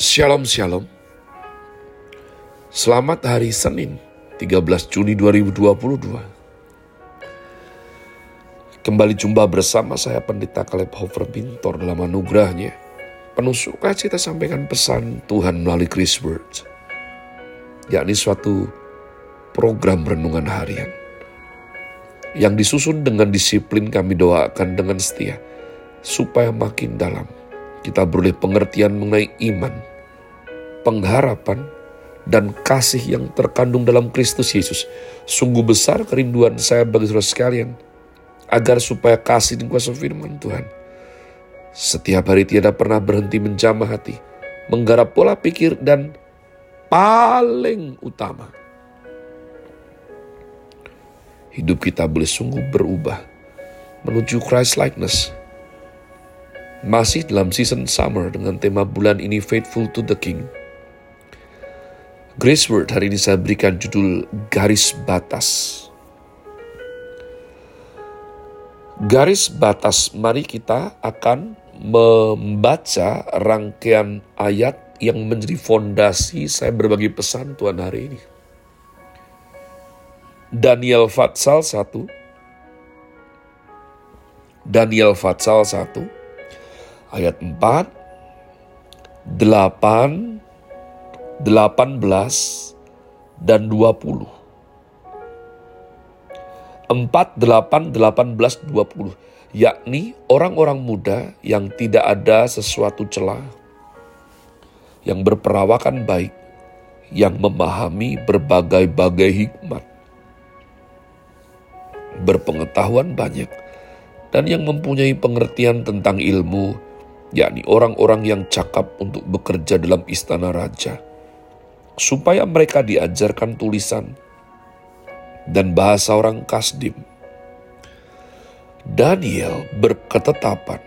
Shalom Shalom. Selamat hari Senin 13 Juni 2022 Kembali jumpa bersama saya Pendeta Kaleb Hofer Bintor dalam anugerahnya. Penuh sukacita sampaikan pesan Tuhan melalui Chris Words yakni suatu program renungan harian yang disusun dengan disiplin kami doakan dengan setia supaya makin dalam kita beroleh pengertian mengenai iman, pengharapan, dan kasih yang terkandung dalam Kristus Yesus. Sungguh besar kerinduan saya bagi saudara sekalian, agar supaya kasih dan kuasa firman Tuhan setiap hari tiada pernah berhenti menjamah hati, menggarap pola pikir dan paling utama, hidup kita boleh sungguh berubah menuju Christ likeness masih dalam season summer dengan tema bulan ini Faithful to the King. Grace Word hari ini saya berikan judul Garis Batas. Garis Batas, mari kita akan membaca rangkaian ayat yang menjadi fondasi saya berbagi pesan Tuhan hari ini. Daniel Fatsal 1 Daniel Fatsal 1 ayat 4, 8, 18, dan 20. 4, 8, 18, 20. Yakni orang-orang muda yang tidak ada sesuatu celah, yang berperawakan baik, yang memahami berbagai-bagai hikmat, berpengetahuan banyak, dan yang mempunyai pengertian tentang ilmu, yakni orang-orang yang cakap untuk bekerja dalam istana raja, supaya mereka diajarkan tulisan dan bahasa orang Kasdim. Daniel berketetapan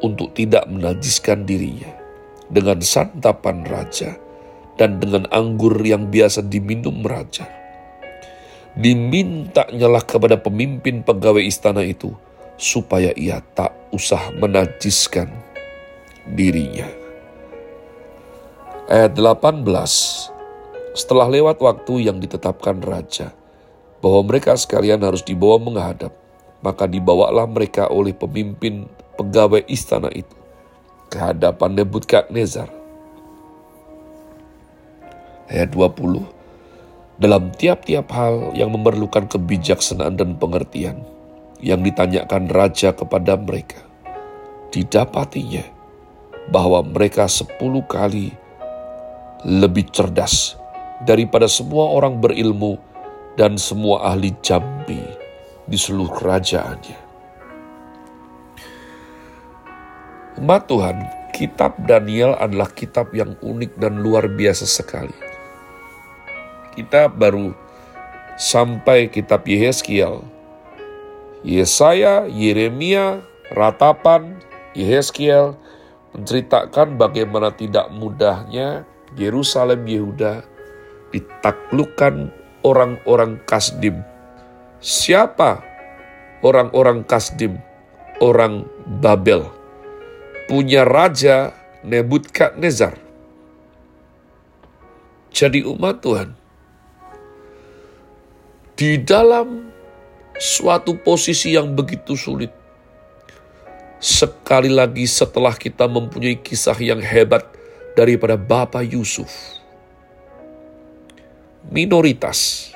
untuk tidak menajiskan dirinya dengan santapan raja dan dengan anggur yang biasa diminum raja. Dimintanyalah kepada pemimpin pegawai istana itu supaya ia tak usah menajiskan dirinya. Ayat 18 Setelah lewat waktu yang ditetapkan raja, bahwa mereka sekalian harus dibawa menghadap, maka dibawalah mereka oleh pemimpin pegawai istana itu ke hadapan Nebukadnezar. Ayat 20 Dalam tiap-tiap hal yang memerlukan kebijaksanaan dan pengertian, yang ditanyakan raja kepada mereka, didapatinya bahwa mereka sepuluh kali lebih cerdas daripada semua orang berilmu dan semua ahli jambi di seluruh kerajaannya. Umat Tuhan, kitab Daniel adalah kitab yang unik dan luar biasa sekali. Kita baru sampai kitab Yehezkiel, Yesaya, Yeremia, Ratapan, Yehezkiel, menceritakan bagaimana tidak mudahnya Yerusalem Yehuda ditaklukkan orang-orang Kasdim. Siapa orang-orang Kasdim? Orang Babel. Punya raja Nebukadnezar. Jadi umat Tuhan, di dalam suatu posisi yang begitu sulit, Sekali lagi setelah kita mempunyai kisah yang hebat daripada Bapak Yusuf. Minoritas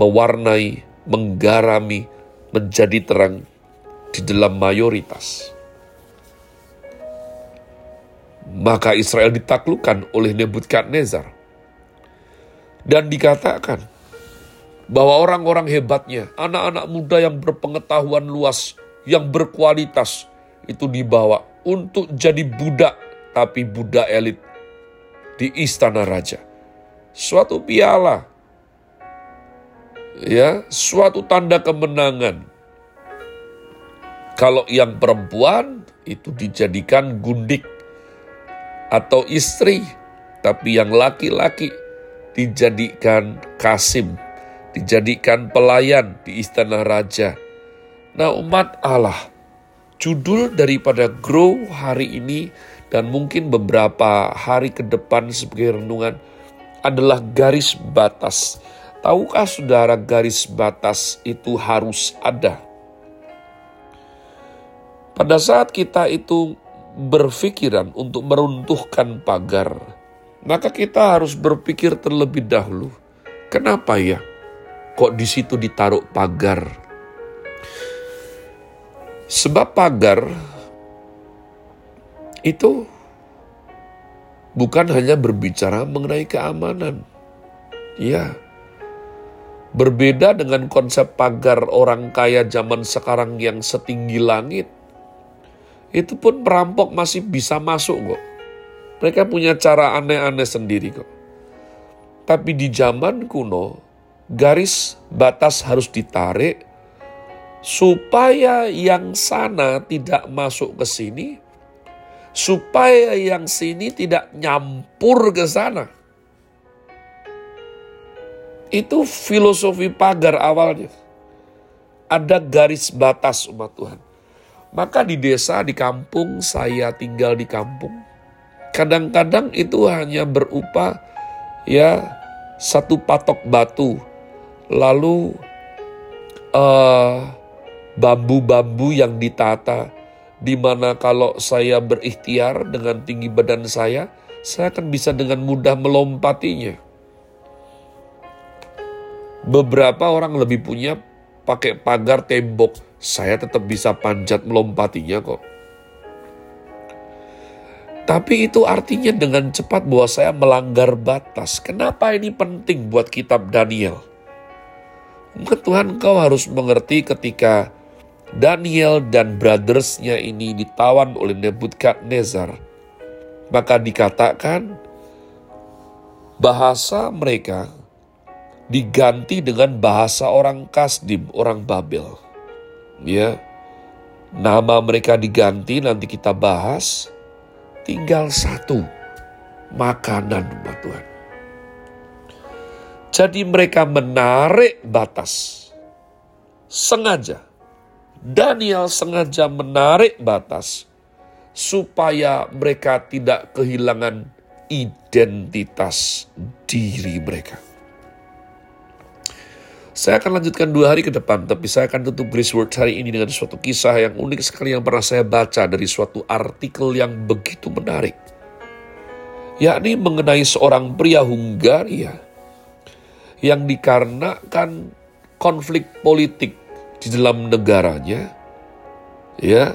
mewarnai, menggarami, menjadi terang di dalam mayoritas. Maka Israel ditaklukkan oleh Nebukadnezar. Dan dikatakan bahwa orang-orang hebatnya, anak-anak muda yang berpengetahuan luas, yang berkualitas itu dibawa untuk jadi budak, tapi budak elit di istana raja. Suatu piala, ya, suatu tanda kemenangan. Kalau yang perempuan itu dijadikan gundik atau istri, tapi yang laki-laki dijadikan kasim, dijadikan pelayan di istana raja. Nah umat Allah, judul daripada Grow hari ini dan mungkin beberapa hari ke depan sebagai renungan adalah garis batas. Tahukah saudara garis batas itu harus ada? Pada saat kita itu berpikiran untuk meruntuhkan pagar, maka kita harus berpikir terlebih dahulu, kenapa ya kok di situ ditaruh pagar? Sebab pagar itu bukan hanya berbicara mengenai keamanan. Ya, berbeda dengan konsep pagar orang kaya zaman sekarang yang setinggi langit. Itu pun perampok masih bisa masuk kok. Mereka punya cara aneh-aneh sendiri kok. Tapi di zaman kuno, garis batas harus ditarik supaya yang sana tidak masuk ke sini, supaya yang sini tidak nyampur ke sana. Itu filosofi pagar awalnya. Ada garis batas umat Tuhan. Maka di desa, di kampung, saya tinggal di kampung. Kadang-kadang itu hanya berupa ya satu patok batu. Lalu uh, bambu-bambu yang ditata di mana kalau saya berikhtiar dengan tinggi badan saya, saya akan bisa dengan mudah melompatinya. Beberapa orang lebih punya pakai pagar tembok, saya tetap bisa panjat melompatinya kok. Tapi itu artinya dengan cepat bahwa saya melanggar batas. Kenapa ini penting buat kitab Daniel? Mungkin Tuhan kau harus mengerti ketika Daniel dan brothersnya ini ditawan oleh Nebukadnezar. Maka dikatakan bahasa mereka diganti dengan bahasa orang Kasdim, orang Babel. Ya, nama mereka diganti nanti kita bahas. Tinggal satu, makanan umat Tuhan. Jadi mereka menarik batas. Sengaja. Daniel sengaja menarik batas supaya mereka tidak kehilangan identitas diri mereka. Saya akan lanjutkan dua hari ke depan, tapi saya akan tutup Grace Word hari ini dengan suatu kisah yang unik sekali yang pernah saya baca dari suatu artikel yang begitu menarik. Yakni mengenai seorang pria Hungaria yang dikarenakan konflik politik di dalam negaranya, ya,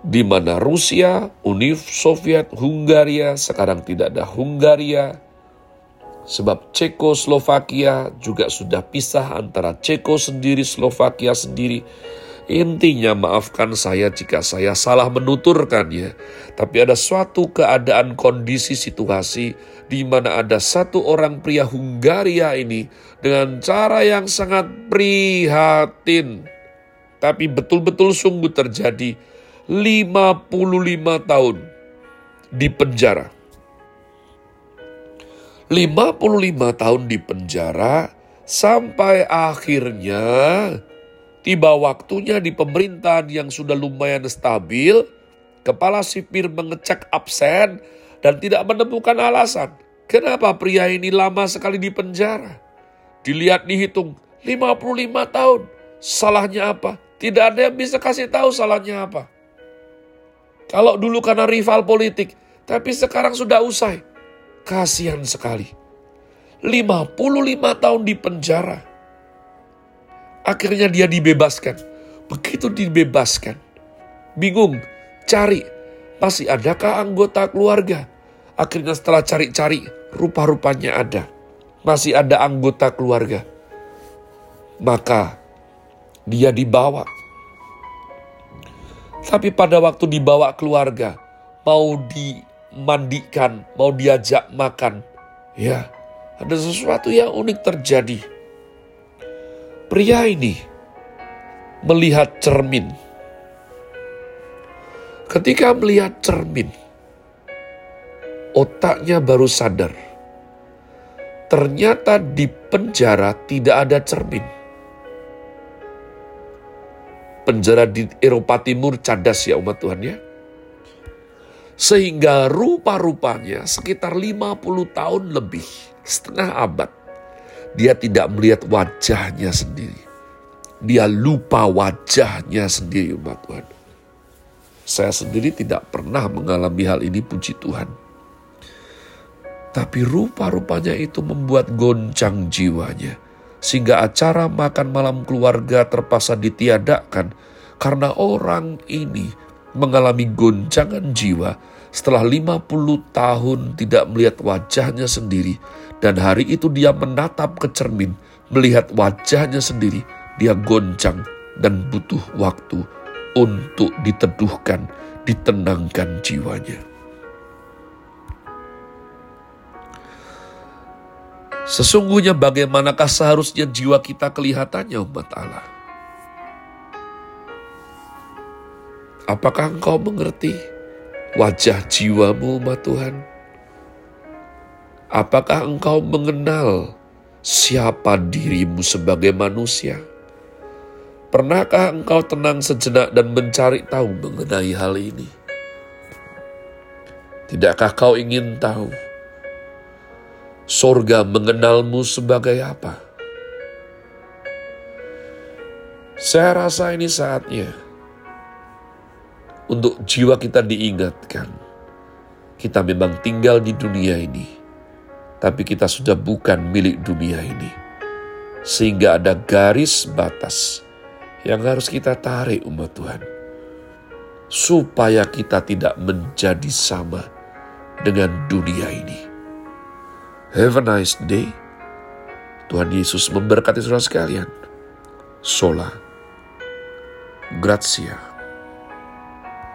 di mana Rusia, Uni Soviet, Hungaria, sekarang tidak ada Hungaria, Sebab Cekoslovakia juga sudah pisah antara Ceko sendiri, Slovakia sendiri. Intinya maafkan saya jika saya salah menuturkannya. Tapi ada suatu keadaan kondisi situasi di mana ada satu orang pria Hungaria ini dengan cara yang sangat prihatin. Tapi betul-betul sungguh terjadi 55 tahun di penjara 55 tahun di penjara sampai akhirnya tiba waktunya di pemerintahan yang sudah lumayan stabil, kepala sipir mengecek absen dan tidak menemukan alasan. Kenapa pria ini lama sekali di penjara? Dilihat dihitung 55 tahun. Salahnya apa? Tidak ada yang bisa kasih tahu salahnya apa. Kalau dulu karena rival politik, tapi sekarang sudah usai. Kasihan sekali. 55 tahun di penjara. Akhirnya dia dibebaskan. Begitu dibebaskan. Bingung, cari. Masih adakah anggota keluarga? Akhirnya setelah cari-cari, rupa-rupanya ada. Masih ada anggota keluarga. Maka dia dibawa. Tapi pada waktu dibawa keluarga, mau di mandikan, mau diajak makan. Ya, ada sesuatu yang unik terjadi. Pria ini melihat cermin. Ketika melihat cermin, otaknya baru sadar. Ternyata di penjara tidak ada cermin. Penjara di Eropa Timur cadas ya umat Tuhan ya Sehingga rupa-rupanya sekitar 50 tahun lebih, setengah abad, dia tidak melihat wajahnya sendiri. Dia lupa wajahnya sendiri umat Tuhan. Saya sendiri tidak pernah mengalami hal ini puji Tuhan. Tapi rupa-rupanya itu membuat goncang jiwanya. Sehingga acara makan malam keluarga terpaksa ditiadakan karena orang ini mengalami goncangan jiwa setelah 50 tahun tidak melihat wajahnya sendiri. Dan hari itu dia menatap ke cermin melihat wajahnya sendiri. Dia goncang dan butuh waktu untuk diteduhkan ditenangkan jiwanya. Sesungguhnya bagaimanakah seharusnya jiwa kita kelihatannya umat Allah? Apakah engkau mengerti wajah jiwamu umat Tuhan? Apakah engkau mengenal siapa dirimu sebagai manusia? Pernahkah engkau tenang sejenak dan mencari tahu mengenai hal ini? Tidakkah kau ingin tahu sorga mengenalmu sebagai apa? Saya rasa ini saatnya untuk jiwa kita diingatkan. Kita memang tinggal di dunia ini, tapi kita sudah bukan milik dunia ini. Sehingga ada garis batas yang harus kita tarik umat Tuhan. Supaya kita tidak menjadi sama dengan dunia ini. Have a nice day. Tuhan Yesus memberkati saudara sekalian. Sola. Grazie.